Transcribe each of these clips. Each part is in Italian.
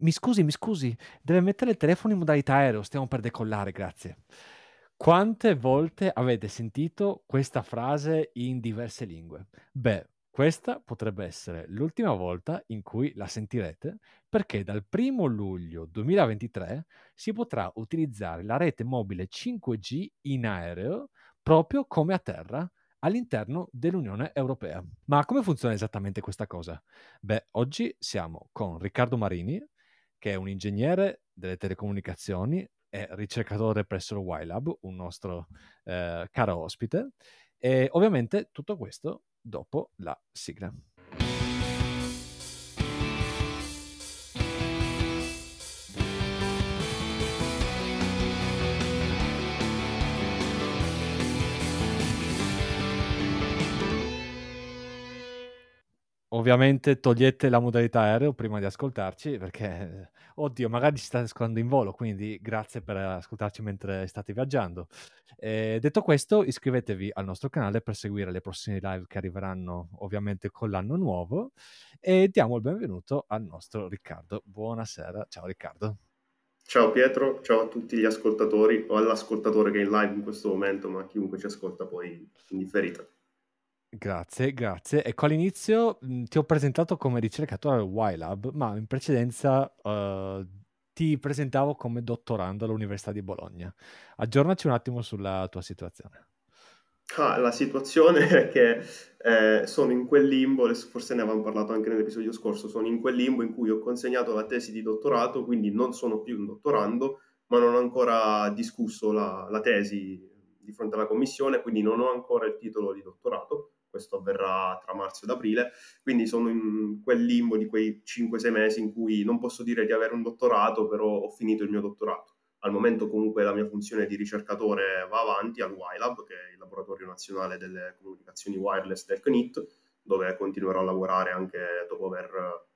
Mi scusi, mi scusi, deve mettere il telefono in modalità aereo, stiamo per decollare, grazie. Quante volte avete sentito questa frase in diverse lingue? Beh, questa potrebbe essere l'ultima volta in cui la sentirete perché dal 1 luglio 2023 si potrà utilizzare la rete mobile 5G in aereo proprio come a terra all'interno dell'Unione Europea. Ma come funziona esattamente questa cosa? Beh, oggi siamo con Riccardo Marini, che è un ingegnere delle telecomunicazioni e ricercatore presso il YLab, un nostro eh, caro ospite. E ovviamente tutto questo dopo la sigla. Ovviamente togliete la modalità aereo prima di ascoltarci perché, oddio, magari ci state ascoltando in volo, quindi grazie per ascoltarci mentre state viaggiando. Eh, detto questo, iscrivetevi al nostro canale per seguire le prossime live che arriveranno ovviamente con l'anno nuovo e diamo il benvenuto al nostro Riccardo. Buonasera, ciao Riccardo. Ciao Pietro, ciao a tutti gli ascoltatori o all'ascoltatore che è in live in questo momento, ma chiunque ci ascolta poi in differita. Grazie, grazie. Ecco, all'inizio mh, ti ho presentato come ricercatore al YLab, ma in precedenza uh, ti presentavo come dottorando all'Università di Bologna. Aggiornaci un attimo sulla tua situazione. Ah, la situazione è che eh, sono in quel limbo, forse ne avevamo parlato anche nell'episodio scorso, sono in quel limbo in cui ho consegnato la tesi di dottorato, quindi non sono più un dottorando, ma non ho ancora discusso la, la tesi di fronte alla commissione, quindi non ho ancora il titolo di dottorato questo avverrà tra marzo ed aprile, quindi sono in quel limbo di quei 5-6 mesi in cui non posso dire di avere un dottorato, però ho finito il mio dottorato. Al momento comunque la mia funzione di ricercatore va avanti al YLab, che è il laboratorio nazionale delle comunicazioni wireless del CNIT, dove continuerò a lavorare anche dopo aver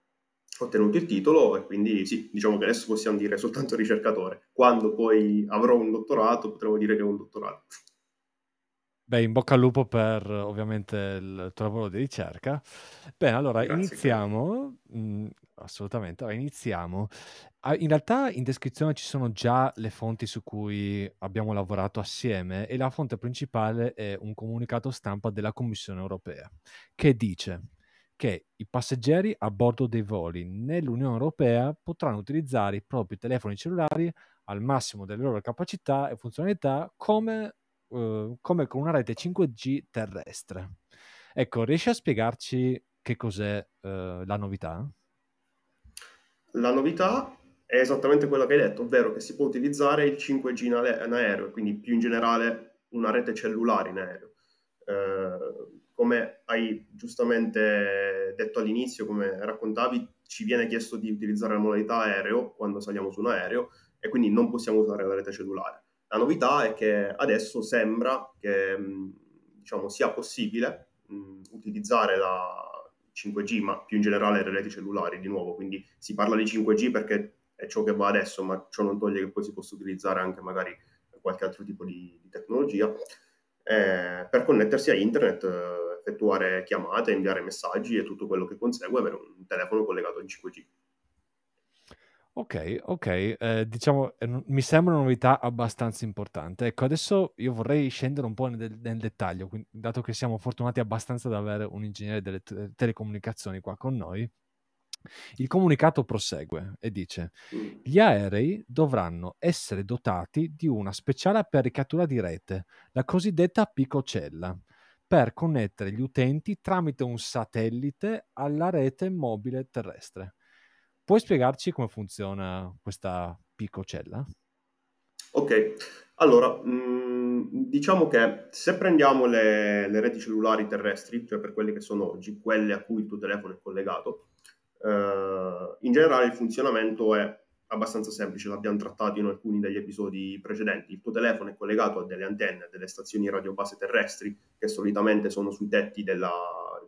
ottenuto il titolo e quindi sì, diciamo che adesso possiamo dire soltanto ricercatore. Quando poi avrò un dottorato potremo dire che è un dottorato. Beh, in bocca al lupo per ovviamente il tuo lavoro di ricerca. Bene, allora Grazie, iniziamo. Mh, assolutamente, allora iniziamo. Ah, in realtà in descrizione ci sono già le fonti su cui abbiamo lavorato assieme e la fonte principale è un comunicato stampa della Commissione europea che dice che i passeggeri a bordo dei voli nell'Unione Europea potranno utilizzare i propri telefoni cellulari al massimo delle loro capacità e funzionalità come uh, come con una rete 5G terrestre. Ecco, riesci a spiegarci che cos'è uh, la novità? La novità è esattamente quella che hai detto, ovvero che si può utilizzare il 5G in, ale- in aereo, quindi più in generale una rete cellulare in aereo. Uh, come hai giustamente detto all'inizio, come raccontavi, ci viene chiesto di utilizzare la modalità aereo quando saliamo su un aereo e quindi non possiamo usare la rete cellulare. La novità è che adesso sembra che diciamo, sia possibile mh, utilizzare la 5G, ma più in generale le reti cellulari di nuovo, quindi si parla di 5G perché è ciò che va adesso, ma ciò non toglie che poi si possa utilizzare anche magari qualche altro tipo di, di tecnologia, eh, per connettersi a internet, effettuare chiamate, inviare messaggi e tutto quello che consegue avere un telefono collegato in 5G. Ok, ok, eh, diciamo, eh, mi sembra una novità abbastanza importante. Ecco, adesso io vorrei scendere un po' nel, nel dettaglio, quindi, dato che siamo fortunati abbastanza ad avere un ingegnere delle te- telecomunicazioni qua con noi. Il comunicato prosegue e dice: Mm. Gli aerei dovranno essere dotati di una speciale apparecchiatura di rete, la cosiddetta picocella, per connettere gli utenti tramite un satellite alla rete mobile terrestre. Puoi spiegarci come funziona questa picocella? Ok, allora, mh, diciamo che se prendiamo le, le reti cellulari terrestri, cioè per quelle che sono oggi, quelle a cui il tuo telefono è collegato, eh, in generale il funzionamento è abbastanza semplice, l'abbiamo trattato in alcuni degli episodi precedenti. Il tuo telefono è collegato a delle antenne, delle stazioni radiobase terrestri, che solitamente sono sui tetti della,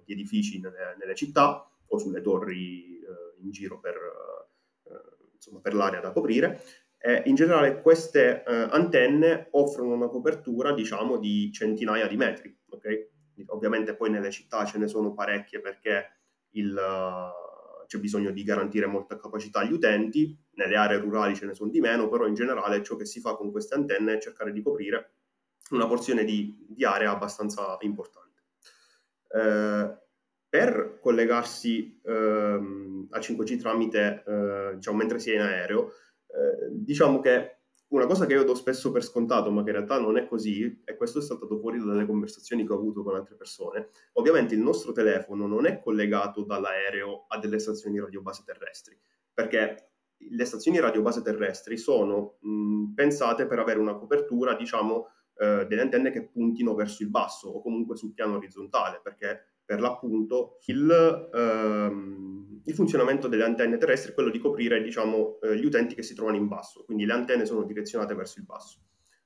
di edifici nelle, nelle città o sulle torri eh, in giro per, eh, insomma, per l'area da coprire. Eh, in generale queste eh, antenne offrono una copertura diciamo di centinaia di metri, ok? Ovviamente poi nelle città ce ne sono parecchie perché il, c'è bisogno di garantire molta capacità agli utenti, nelle aree rurali ce ne sono di meno, però in generale ciò che si fa con queste antenne è cercare di coprire una porzione di, di area abbastanza importante. Eh, per collegarsi ehm, al 5G tramite, eh, diciamo, mentre si è in aereo, eh, diciamo che una cosa che io do spesso per scontato, ma che in realtà non è così, e questo è saltato fuori dalle conversazioni che ho avuto con altre persone, ovviamente il nostro telefono non è collegato dall'aereo a delle stazioni radiobase terrestri, perché le stazioni radiobase terrestri sono mh, pensate per avere una copertura, diciamo, eh, delle antenne che puntino verso il basso o comunque sul piano orizzontale, perché per l'appunto il, ehm, il, funzionamento delle antenne terrestri è quello di coprire diciamo, eh, gli utenti che si trovano in basso, quindi le antenne sono direzionate verso il basso.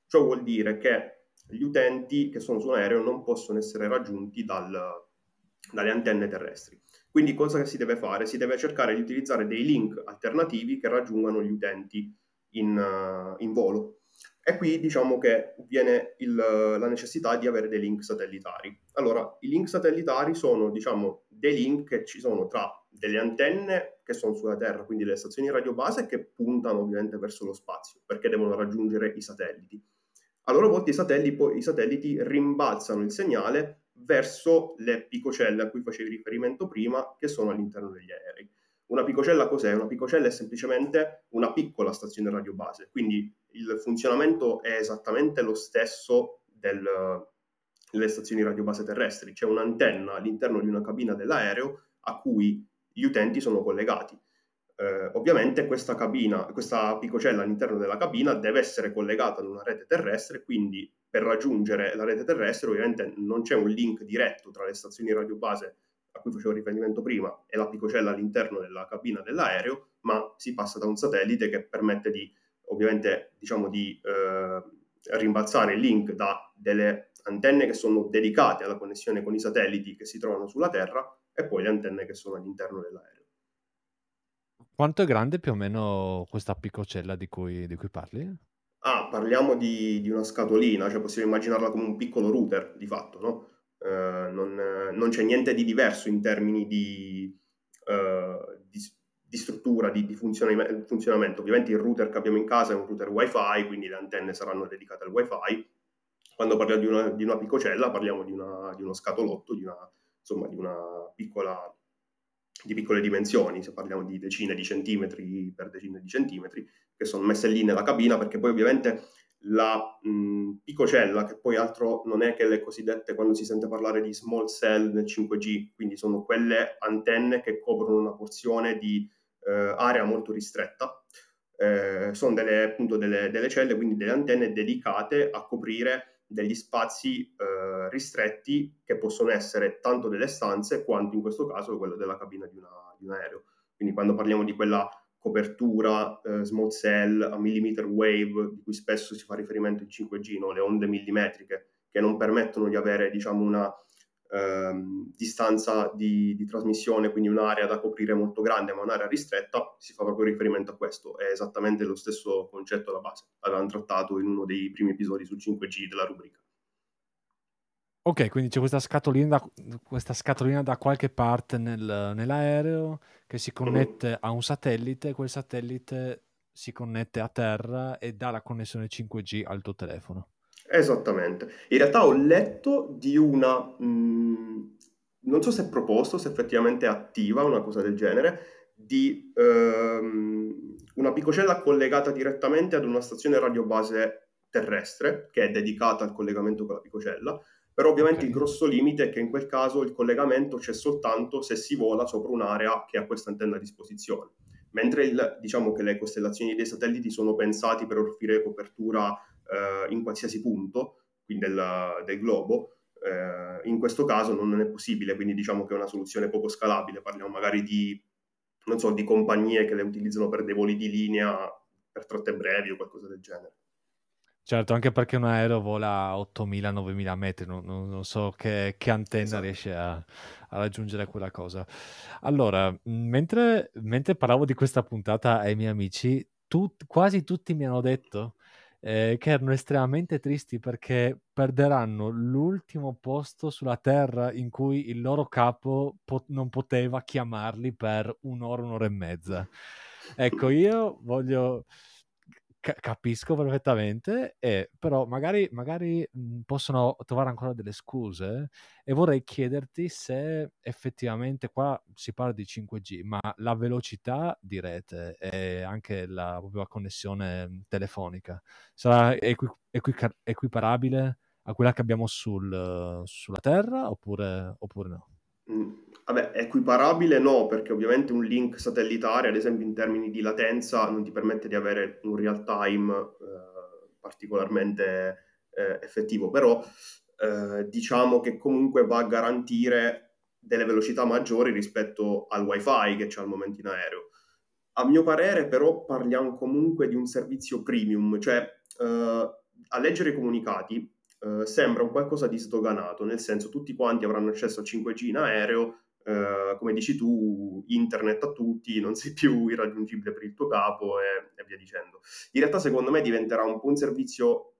Ciò vuol dire che gli utenti che sono su un aereo non possono essere raggiunti dal, dalle antenne terrestri. Quindi cosa si deve fare? Si deve cercare di utilizzare dei link alternativi che raggiungano gli utenti in, uh, in volo. E qui diciamo che viene il, la necessità di avere dei link satellitari. Allora, i link satellitari sono, diciamo, dei link che ci sono tra delle antenne che sono sulla Terra, quindi le stazioni radiobase che puntano ovviamente verso lo spazio, perché devono raggiungere i satelliti. A loro volta i satelliti, i satelliti rimbalzano il segnale verso le picocelle a cui facevi riferimento prima, che sono all'interno degli aerei. Una picocella cos'è? Una picocella è semplicemente una piccola stazione radiobase, quindi il funzionamento è esattamente lo stesso del, delle stazioni radiobase terrestri. C'è un'antenna all'interno di una cabina dell'aereo a cui gli utenti sono collegati. Eh, ovviamente questa cabina, questa picocella all'interno della cabina deve essere collegata ad una rete terrestre, quindi per raggiungere la rete terrestre ovviamente non c'è un link diretto tra le stazioni radiobase a cui facevo riferimento prima e la picocella all'interno della cabina dell'aereo, ma si passa da un satellite che permette di, ovviamente, diciamo, di eh, rimbalzare il link da delle antenne che sono dedicate alla connessione con i satelliti che si trovano sulla Terra e poi le antenne che sono all'interno dell'aereo. Quanto è grande più o meno questa picocella di cui, di cui parli? Ah, parliamo di, di, una scatolina, cioè possiamo immaginarla come un piccolo router di fatto, no? Eh, non, non, c'è niente di diverso in termini di, uh, di, di struttura, di, di funziona- funzionamento. Ovviamente il router che abbiamo in casa è un router wifi, quindi le antenne saranno dedicate al wifi. Quando parliamo di una, di una picocella parliamo di, una, di, uno scatolotto, di una, insomma, di una piccola di piccole dimensioni, se parliamo di decine di centimetri per decine di centimetri, che sono messe lì nella cabina, perché poi ovviamente la mh, picocella, che poi altro non è che le cosiddette, quando si sente parlare di small cell nel 5G, quindi sono quelle antenne che coprono una porzione di eh, area molto ristretta, eh, sono delle, appunto delle, delle, celle, quindi delle antenne dedicate a coprire degli spazi eh, ristretti che possono essere tanto delle stanze quanto in questo caso quello della cabina di, una, di un aereo. Quindi quando parliamo di quella copertura eh, small cell a millimeter wave, di cui spesso si fa riferimento in 5G, no? le onde millimetriche, che non permettono di avere diciamo, una ehm, distanza di, di, trasmissione, quindi un'area da coprire molto grande, ma un'area ristretta, si fa proprio riferimento a questo. È esattamente lo stesso concetto alla base. L'avevamo trattato in uno dei primi episodi sul 5G della rubrica. Ok, quindi c'è questa scatolina da, questa scatolina da qualche parte nel, nell'aereo che si connette a un satellite, quel satellite si connette a terra e dà la connessione 5G al tuo telefono. Esattamente. In realtà ho letto di una, mh, mm, non so se è proposto, se effettivamente è attiva, una cosa del genere, di ehm, una picocella collegata direttamente ad una stazione radiobase terrestre che è dedicata al collegamento con la picocella però ovviamente il grosso limite è che in quel caso il collegamento c'è soltanto se si vola sopra un'area che ha questa antenna a disposizione. Mentre il, diciamo che le costellazioni dei satelliti sono pensati per offrire copertura eh, in qualsiasi punto, quindi del, del globo, eh, in questo caso non è possibile, quindi diciamo che è una soluzione poco scalabile, parliamo magari di, non so, di compagnie che le utilizzano per dei voli di linea per tratte brevi o qualcosa del genere. Certo, anche perché un aereo vola a 8.000-9.000 metri, non, non, non so che, che antenna esatto. riesce a, a, raggiungere quella cosa. Allora, mentre, mentre, parlavo di questa puntata ai miei amici, tu, quasi tutti mi hanno detto eh, che erano estremamente tristi perché perderanno l'ultimo posto sulla Terra in cui il loro capo po- non poteva chiamarli per un'ora, un'ora e mezza. Ecco, io voglio ca- capisco perfettamente, e, però magari, magari mh, possono trovare ancora delle scuse e vorrei chiederti se effettivamente qua si parla di 5G, ma la velocità di rete e anche la, proprio la connessione telefonica sarà equi- equi- equiparabile a quella che abbiamo sul, sulla Terra oppure, oppure no? Vabbè, equiparabile no, perché ovviamente un link satellitare, ad esempio in termini di latenza, non ti permette di avere un real time eh, particolarmente eh, effettivo, però eh, diciamo che comunque va a garantire delle velocità maggiori rispetto al wifi che c'è al momento in aereo. A mio parere però parliamo comunque di un servizio premium, cioè eh, a leggere i comunicati eh, sembra un qualcosa di sdoganato, nel senso tutti quanti avranno accesso a 5G in aereo, eh, come dici tu, internet a tutti, non sei più irraggiungibile per il tuo capo e, e via dicendo. In realtà secondo me diventerà un po' un servizio,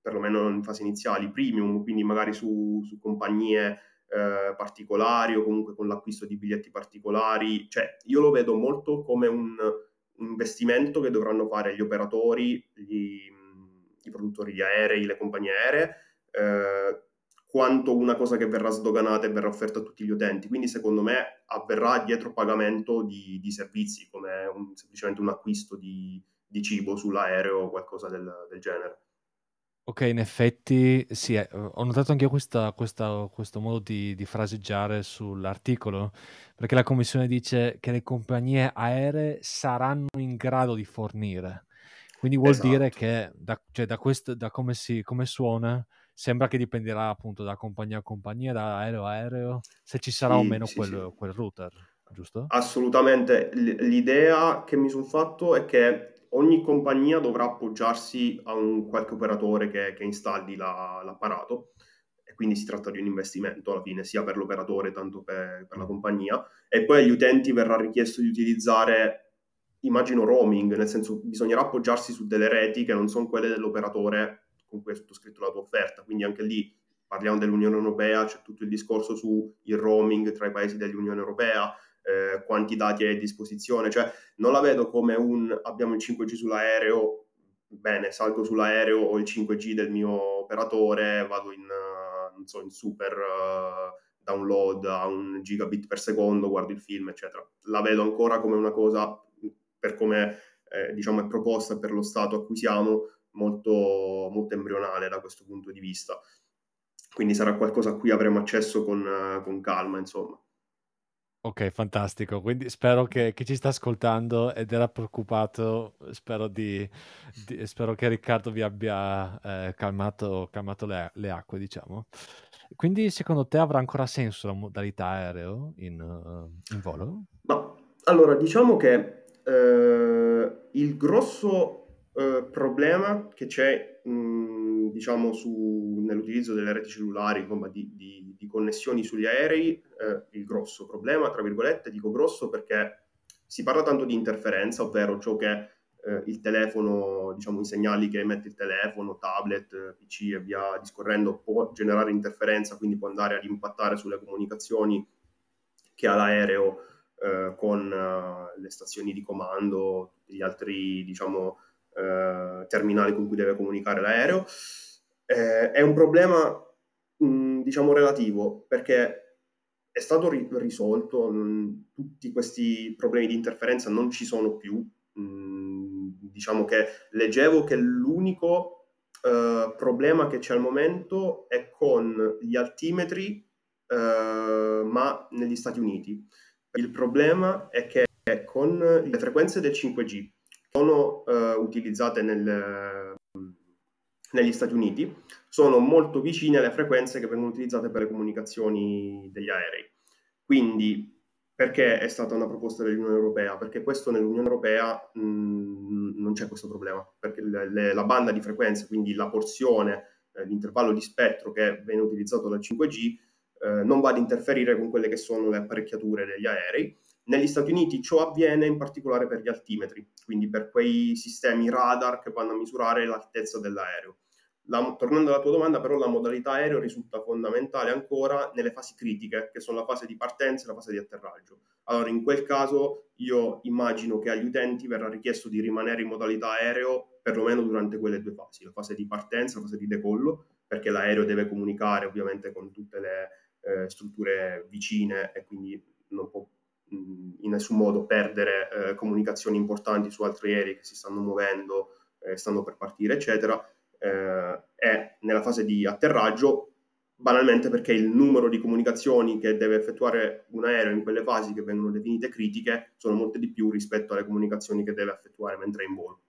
perlomeno in fase iniziali, premium, quindi magari su, su compagnie eh, particolari o comunque con l'acquisto di biglietti particolari. Cioè, io lo vedo molto come un, investimento che dovranno fare gli operatori, gli, i produttori di aerei, le compagnie aeree, eh, quanto una cosa che verrà sdoganata e verrà offerta a tutti gli utenti. Quindi secondo me avverrà dietro pagamento di, di servizi, come un, semplicemente un acquisto di, di, cibo sull'aereo o qualcosa del, del genere. Ok, in effetti sì, eh, ho notato anche io questa, questa, questo modo di, di fraseggiare sull'articolo, perché la Commissione dice che le compagnie aeree saranno in grado di fornire. Quindi vuol esatto. dire che da, cioè, da, questo, da come, si, come suona sembra che dipenderà appunto da compagnia a compagnia, da aereo a aereo, se ci sarà sì, o meno sì, quel, sì. quel, router, giusto? Assolutamente. L'idea che mi sono fatto è che ogni compagnia dovrà appoggiarsi a un qualche operatore che, che installi la, l'apparato e quindi si tratta di un investimento alla fine sia per l'operatore tanto per, per la mm. compagnia e poi agli utenti verrà richiesto di utilizzare immagino roaming, nel senso bisognerà appoggiarsi su delle reti che non sono quelle dell'operatore con cui hai sottoscritto la tua offerta, quindi anche lì parliamo dell'Unione Europea, c'è tutto il discorso sul roaming tra i paesi dell'Unione Europea, eh, quanti dati hai a disposizione, cioè non la vedo come un abbiamo il 5G sull'aereo, bene, salgo sull'aereo, ho il 5G del mio operatore, vado in, non so, in super uh, download a un gigabit per secondo, guardo il film, eccetera. La vedo ancora come una cosa per come eh, diciamo, è proposta per lo stato a cui siamo, molto, molto embrionale da questo punto di vista. Quindi sarà qualcosa a cui avremo accesso con, con calma, insomma. Ok, fantastico. Quindi spero che chi ci sta ascoltando ed era preoccupato, spero, di, di, spero che Riccardo vi abbia eh, calmato, calmato le, le, acque, diciamo. Quindi secondo te avrà ancora senso la modalità aereo in, uh, in volo? Ma allora, diciamo che eh, il grosso eh, problema che c'è, mh, diciamo, su, nell'utilizzo delle reti cellulari, insomma, di, di, di connessioni sugli aerei, eh, il grosso problema, tra virgolette, dico grosso perché si parla tanto di interferenza, ovvero ciò che eh, il telefono, diciamo, i segnali che emette il telefono, tablet, PC e via discorrendo, può generare interferenza, quindi può andare ad impattare sulle comunicazioni che ha l'aereo eh, con uh, le stazioni di comando, gli altri diciamo, uh, terminali con cui deve comunicare l'aereo. Eh, è un problema mh, diciamo relativo perché è stato ri- risolto, mh, tutti questi problemi di interferenza non ci sono più. Mh, diciamo che leggevo che l'unico Uh, problema che c'è al momento è con gli altimetri, uh, ma negli Stati Uniti. Il problema è che con le frequenze del 5G sono uh, utilizzate nel, negli Stati Uniti sono molto vicine alle frequenze che vengono utilizzate per le comunicazioni degli aerei. Quindi perché è stata una proposta dell'Unione Europea? Perché questo nell'Unione Europea mh, non c'è questo problema, perché le, le, la banda di frequenze, quindi la porzione, eh, l'intervallo di spettro che viene utilizzato dal 5G, eh, non va ad interferire con quelle che sono le apparecchiature degli aerei, Negli Stati Uniti ciò avviene in particolare per gli altimetri, quindi per quei sistemi radar che vanno a misurare l'altezza dell'aereo. La, tornando alla tua domanda, però, la modalità aereo risulta fondamentale ancora nelle fasi critiche, che sono la fase di partenza e la fase di atterraggio. Allora, in quel caso, io immagino che agli utenti verrà richiesto di rimanere in modalità aereo perlomeno durante quelle due fasi, la fase di partenza, la fase di decollo, perché l'aereo deve comunicare ovviamente con tutte le eh, strutture vicine e quindi non può in nessun modo perdere eh, comunicazioni importanti su altri aerei che si stanno muovendo, eh, stanno per partire, eccetera eh, è nella fase di atterraggio, banalmente perché il numero di comunicazioni che deve effettuare un aereo in quelle fasi che vengono definite critiche sono molte di più rispetto alle comunicazioni che deve effettuare mentre è in volo.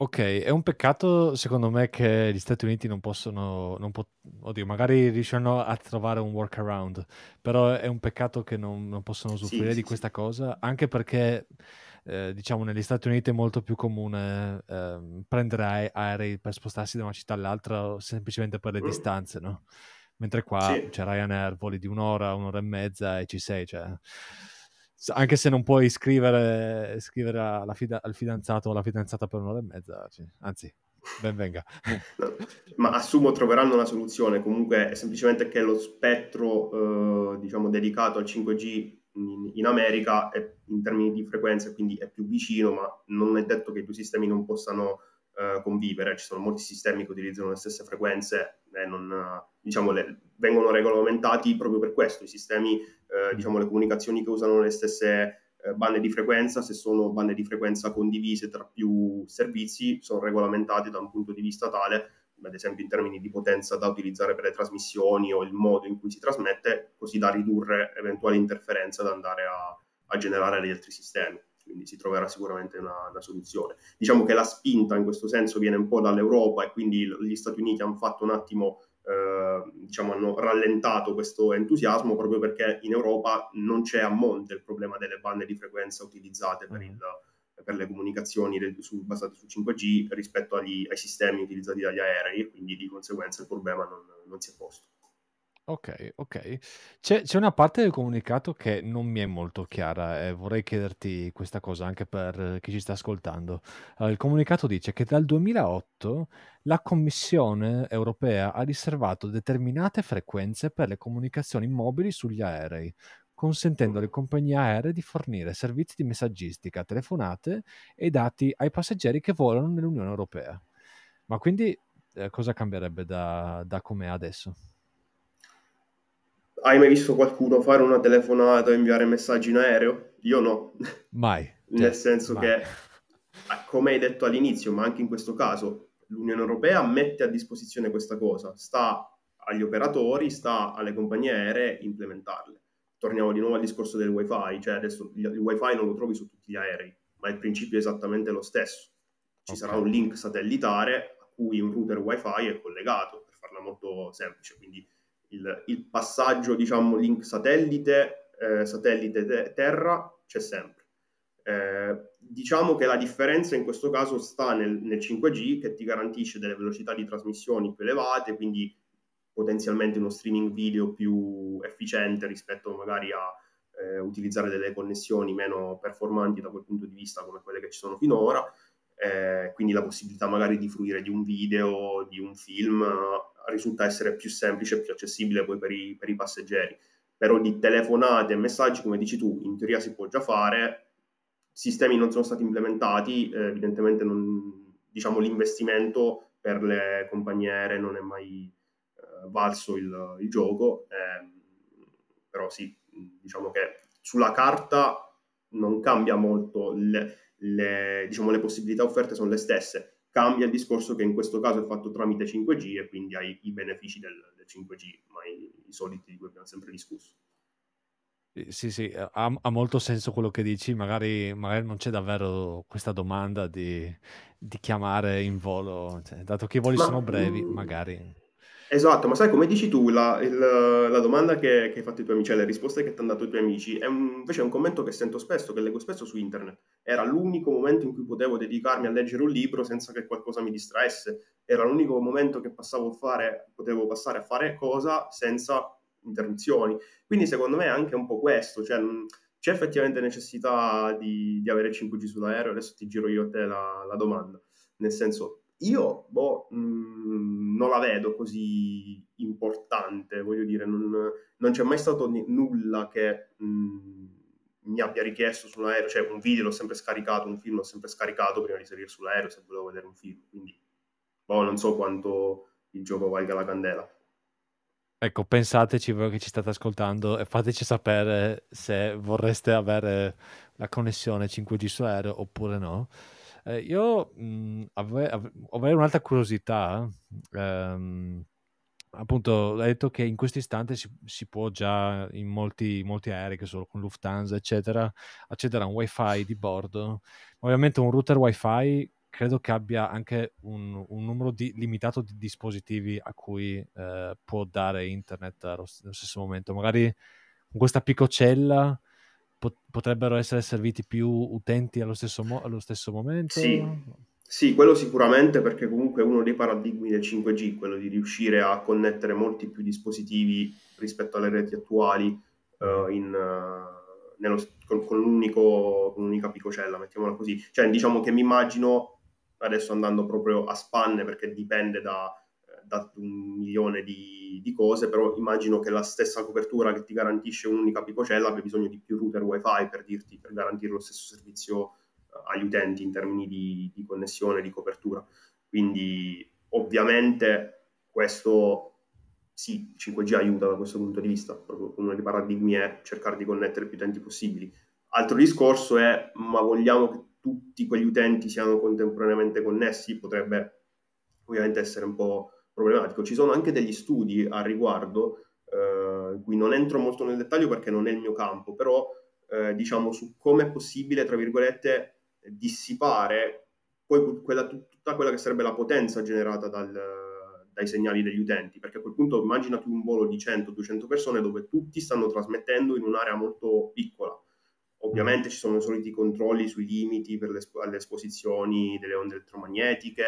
Ok, è un peccato secondo me che gli Stati Uniti non possono, non po- oddio, magari riusciranno a trovare un workaround, però è un peccato che non, non possono usufruire Sì, di sì, questa sì. cosa, anche perché eh, diciamo negli Stati Uniti è molto più comune ehm, prendere ae- aerei per spostarsi da una città all'altra semplicemente per le Mm. distanze, no? Mentre qua c'è Ryanair, voli di un'ora, un'ora e mezza e ci sei, cioè anche se non puoi scrivere, scrivere fida- al fidanzato o alla fidanzata per un'ora e mezza, cioè, anzi, ben venga. No, ma assumo troveranno una soluzione, comunque è semplicemente che lo spettro eh, diciamo dedicato al 5G in, in America è in termini di frequenze, quindi è più vicino, ma non è detto che i due sistemi non possano eh, convivere, ci sono molti sistemi che utilizzano le stesse frequenze e non, eh, diciamo, le- vengono regolamentati proprio per questo, i sistemi, eh, diciamo, le comunicazioni che usano le stesse eh, bande di frequenza, se sono bande di frequenza condivise tra più servizi, sono regolamentate da un punto di vista tale, ad esempio in termini di potenza da utilizzare per le trasmissioni o il modo in cui si trasmette, così da ridurre eventuali interferenze ad andare a, a generare degli altri sistemi. Quindi si troverà sicuramente una, una soluzione. Diciamo che la spinta in questo senso viene un po' dall'Europa e quindi gli Stati Uniti hanno fatto un attimo eh, diciamo, hanno rallentato questo entusiasmo proprio perché in Europa non c'è a monte il problema delle bande di frequenza utilizzate per, il, per le comunicazioni su, basate su 5G rispetto agli, ai sistemi utilizzati dagli aerei e quindi di conseguenza il problema non, non si è posto. Ok, ok. C'è, c'è una parte del comunicato che non mi è molto chiara e vorrei chiederti questa cosa anche per chi ci sta ascoltando. Allora, il comunicato dice che dal 2008 la Commissione europea ha riservato determinate frequenze per le comunicazioni mobili sugli aerei, consentendo alle compagnie aeree di fornire servizi di messaggistica, telefonate e dati ai passeggeri che volano nell'Unione Europea. Ma quindi eh, cosa cambierebbe da, da come è adesso? Hai mai visto qualcuno fare una telefonata o inviare messaggi in aereo? Io no. Mai, Nel cioè, senso mai. che, come hai detto all'inizio, ma anche in questo caso, l'Unione Europea mette a disposizione questa cosa, sta agli operatori, sta alle compagnie aeree implementarle. Torniamo di nuovo al discorso del wifi, cioè adesso il wifi non lo trovi su tutti gli aerei, ma il principio è esattamente lo stesso. Ci Ok. sarà un link satellitare a cui un router wifi è collegato, per farla molto semplice, quindi il, il passaggio, diciamo, link satellite, eh, satellite te- terra c'è sempre. Eh, diciamo che la differenza in questo caso sta nel, nel 5G che ti garantisce delle velocità di trasmissione più elevate, quindi potenzialmente uno streaming video più efficiente rispetto magari a eh, utilizzare delle connessioni meno performanti da quel punto di vista come quelle che ci sono finora. Eh, quindi la possibilità magari di fruire di un video, di un film, eh, risulta essere più semplice e più accessibile poi per i, per i passeggeri. Però di telefonate e messaggi, come dici tu, in teoria si può già fare, sistemi non sono stati implementati, eh, evidentemente non, diciamo, l'investimento per le compagnie aeree non è mai eh, valso il, il gioco, ehm, però sì, diciamo che sulla carta non cambia molto, le, le, diciamo, le possibilità offerte sono le stesse, cambia il discorso che in questo caso è fatto tramite 5G e quindi hai i benefici del, del 5G, ma i, i soliti di cui abbiamo sempre discusso. Sì, sì, ha, ha molto senso quello che dici, magari, magari non c'è davvero questa domanda di, di chiamare in volo, cioè, dato che i voli Ma, sono brevi, mh, magari. Esatto, ma sai come dici tu, la, il- la domanda che, che hai fatto ai tuoi amici, cioè le risposte che ti hanno dato i tuoi amici, è un- invece è un commento che sento spesso, che leggo spesso su internet. Era l'unico momento in cui potevo dedicarmi a leggere un libro senza che qualcosa mi distraesse. Era l'unico momento che passavo a fare, potevo passare a fare cosa senza interruzioni. Quindi secondo me è anche un po' questo, cioè c'è effettivamente necessità di, di avere 5G sull'aereo? Adesso ti giro io a te la, la domanda. Nel senso, io boh, mh, non la vedo così importante, voglio dire, non, non c'è mai stato n- nulla che mh, mi abbia richiesto sull'aereo, cioè un video l'ho sempre scaricato, un film l'ho sempre scaricato prima di salire sull'aereo se volevo vedere un film, quindi boh, non so quanto il gioco valga la candela. Ecco, pensateci voi che ci state ascoltando e fateci sapere se vorreste avere la connessione 5G su aereo oppure no. Eh, io mh, ave- ave- avrei un'altra curiosità. Ehm, appunto, hai detto che in questo istante si, si può già in molti, molti aerei, che sono con Lufthansa, eccetera, accedere a un wifi di bordo. Ovviamente un router wifi credo che abbia anche un, un numero di, limitato di dispositivi a cui eh, può dare internet allo, stesso momento. Magari con questa piccocella potrebbero essere serviti più utenti allo stesso, mo- allo stesso momento? Sì. sì, quello sicuramente perché comunque è uno dei paradigmi del 5G, quello di riuscire a connettere molti più dispositivi rispetto alle reti attuali uh, in, uh, nello, con, con, con, un'unica picocella, mettiamola così. Cioè, diciamo che mi immagino adesso andando proprio a spanne perché dipende da, da un milione di, di, cose, però immagino che la stessa copertura che ti garantisce un'unica picocella abbia bisogno di più router wifi per, dirti, per garantire lo stesso servizio eh, agli utenti in termini di, di connessione, di copertura. Quindi ovviamente questo sì, 5G aiuta da questo punto di vista, proprio uno dei paradigmi è cercare di connettere più utenti possibili. Altro discorso è, ma vogliamo che tutti quegli utenti siano contemporaneamente connessi potrebbe ovviamente essere un po' problematico. Ci sono anche degli studi a riguardo, eh, cui non entro molto nel dettaglio perché non è il mio campo, però eh, diciamo su come è possibile, tra virgolette, dissipare poi quella, tutta quella che sarebbe la potenza generata dal, dai segnali degli utenti, perché a quel punto immaginati un volo di 100-200 persone dove tutti stanno trasmettendo in un'area molto piccola Ovviamente ci sono i soliti controlli sui limiti per le, alle esposizioni delle onde elettromagnetiche,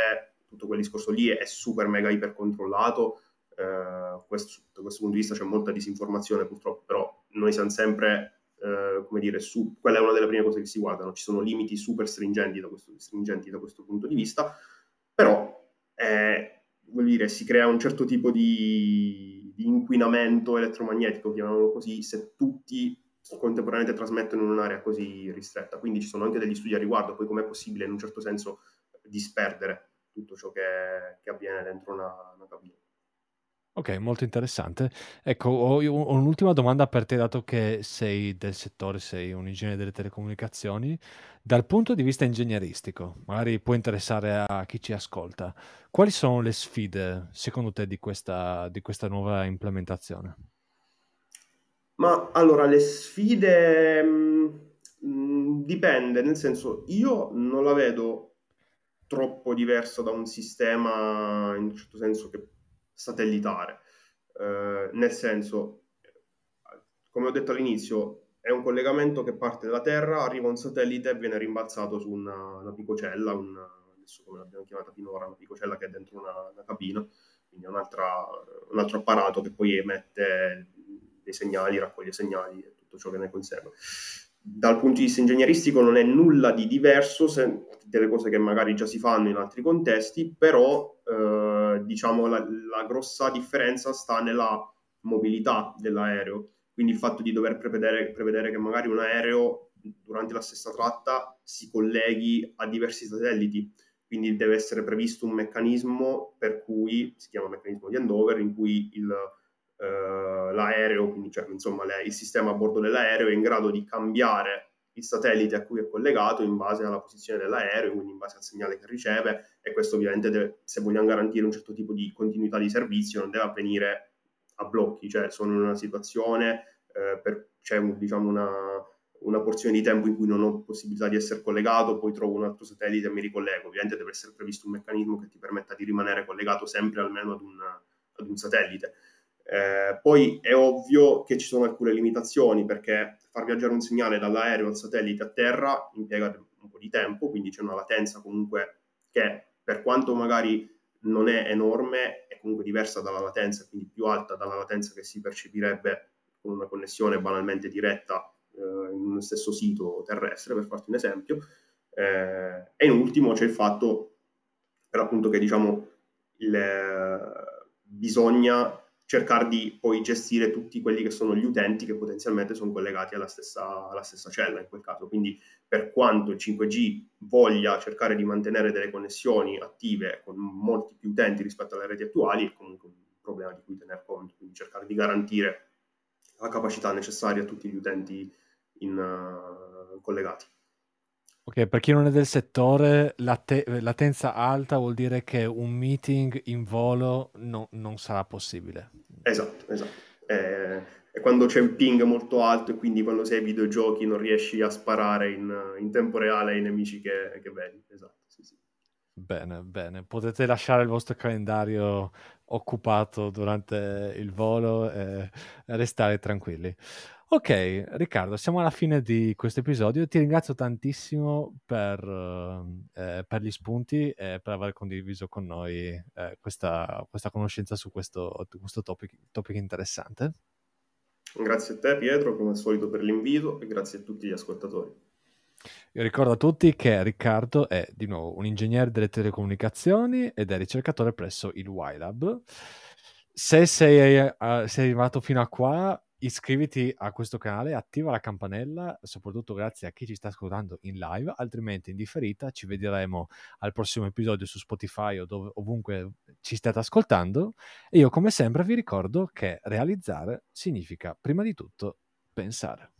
tutto quel discorso lì è super mega iper controllato. Eh, da questo punto di vista c'è molta disinformazione purtroppo, però noi siamo sempre, eh, come dire, su, quella è una delle prime cose che si guardano, ci sono limiti super stringenti da questo, stringenti da questo punto di vista, però eh, vuol dire, si crea un certo tipo di, di inquinamento elettromagnetico, chiamiamolo così, se tutti contemporaneamente trasmettono in un'area così ristretta. Quindi ci sono anche degli studi a riguardo, poi com'è possibile in un certo senso disperdere tutto ciò che, che avviene dentro una, una cabina. Ok, molto interessante. Ecco, ho, ho un'ultima domanda per te, dato che sei del settore, sei un ingegnere delle telecomunicazioni. Dal punto di vista ingegneristico, magari può interessare a chi ci ascolta, quali sono le sfide, secondo te, di questa, di questa nuova implementazione? Ma allora, le sfide mh, mm, dipende, nel senso, io non la vedo troppo diversa da un sistema, in un certo senso, che, satellitare. Eh, nel senso, come ho detto all'inizio, è un collegamento che parte dalla Terra, arriva un satellite e viene rimbalzato su una, una picocella, un, adesso come l'abbiamo chiamata finora, una picocella che è dentro una, una cabina, quindi un, un altro apparato che poi emette dei segnali, raccoglie segnali e tutto ciò che ne consegue. Dal punto di vista ingegneristico non è nulla di diverso, se, delle cose che magari già si fanno in altri contesti, però eh, diciamo la, la grossa differenza sta nella mobilità dell'aereo, quindi il fatto di dover prevedere, prevedere che magari un aereo durante la stessa tratta si colleghi a diversi satelliti, quindi deve essere previsto un meccanismo per cui, si chiama meccanismo di handover, in cui il, eh, l'aereo, quindi cioè, insomma le, il sistema a bordo dell'aereo è in grado di cambiare il satellite a cui è collegato in base alla posizione dell'aereo, quindi in base al segnale che riceve e questo ovviamente deve, se vogliamo garantire un certo tipo di continuità di servizio non deve avvenire a blocchi, cioè sono in una situazione, eh, per, c'è diciamo una, una porzione di tempo in cui non ho possibilità di essere collegato, poi trovo un altro satellite e mi ricollego. Ovviamente deve essere previsto un meccanismo che ti permetta di rimanere collegato sempre almeno ad un, ad un satellite. Eh, poi è ovvio che ci sono alcune limitazioni perché far viaggiare un segnale dall'aereo al satellite a terra impiega un po' di tempo, quindi c'è una latenza comunque che per quanto magari non è enorme, è comunque diversa dalla latenza, quindi più alta dalla latenza che si percepirebbe con una connessione banalmente diretta eh, in uno stesso sito terrestre, per farti un esempio. Eh, e in ultimo c'è il fatto, per appunto, che diciamo il, bisogna cercare di poi gestire tutti quelli che sono gli utenti che potenzialmente sono collegati alla stessa, alla stessa cella in quel caso. Quindi per quanto il 5G voglia cercare di mantenere delle connessioni attive con molti più utenti rispetto alle reti attuali, è comunque un problema di cui tener conto, quindi cercare di garantire la capacità necessaria a tutti gli utenti in, uh, collegati. Ok, per chi non è del settore, late- latenza alta vuol dire che un meeting in volo no- non sarà possibile. Esatto, esatto. È, è, quando c'è il ping molto alto e quindi quando sei ai videogiochi non riesci a sparare in, in tempo reale ai nemici che, che vedi. Esatto, sì, sì. Bene, bene. Potete lasciare il vostro calendario occupato durante il volo e restare tranquilli. Ok, Riccardo, siamo alla fine di questo episodio. Ti ringrazio tantissimo per, eh, per gli spunti e per aver condiviso con noi eh, questa, questa, conoscenza su questo, questo topic, topic interessante. Grazie a te Pietro, come al solito per l'invito e grazie a tutti gli ascoltatori. Io ricordo a tutti che Riccardo è di nuovo un ingegnere delle telecomunicazioni ed è ricercatore presso il YLab. Se sei, uh, sei arrivato fino a qua, iscriviti a questo canale, attiva la campanella, soprattutto grazie a chi ci sta ascoltando in live, altrimenti in differita ci vedremo al prossimo episodio su Spotify o dove, ovunque ci state ascoltando. E io come sempre vi ricordo che realizzare significa prima di tutto pensare.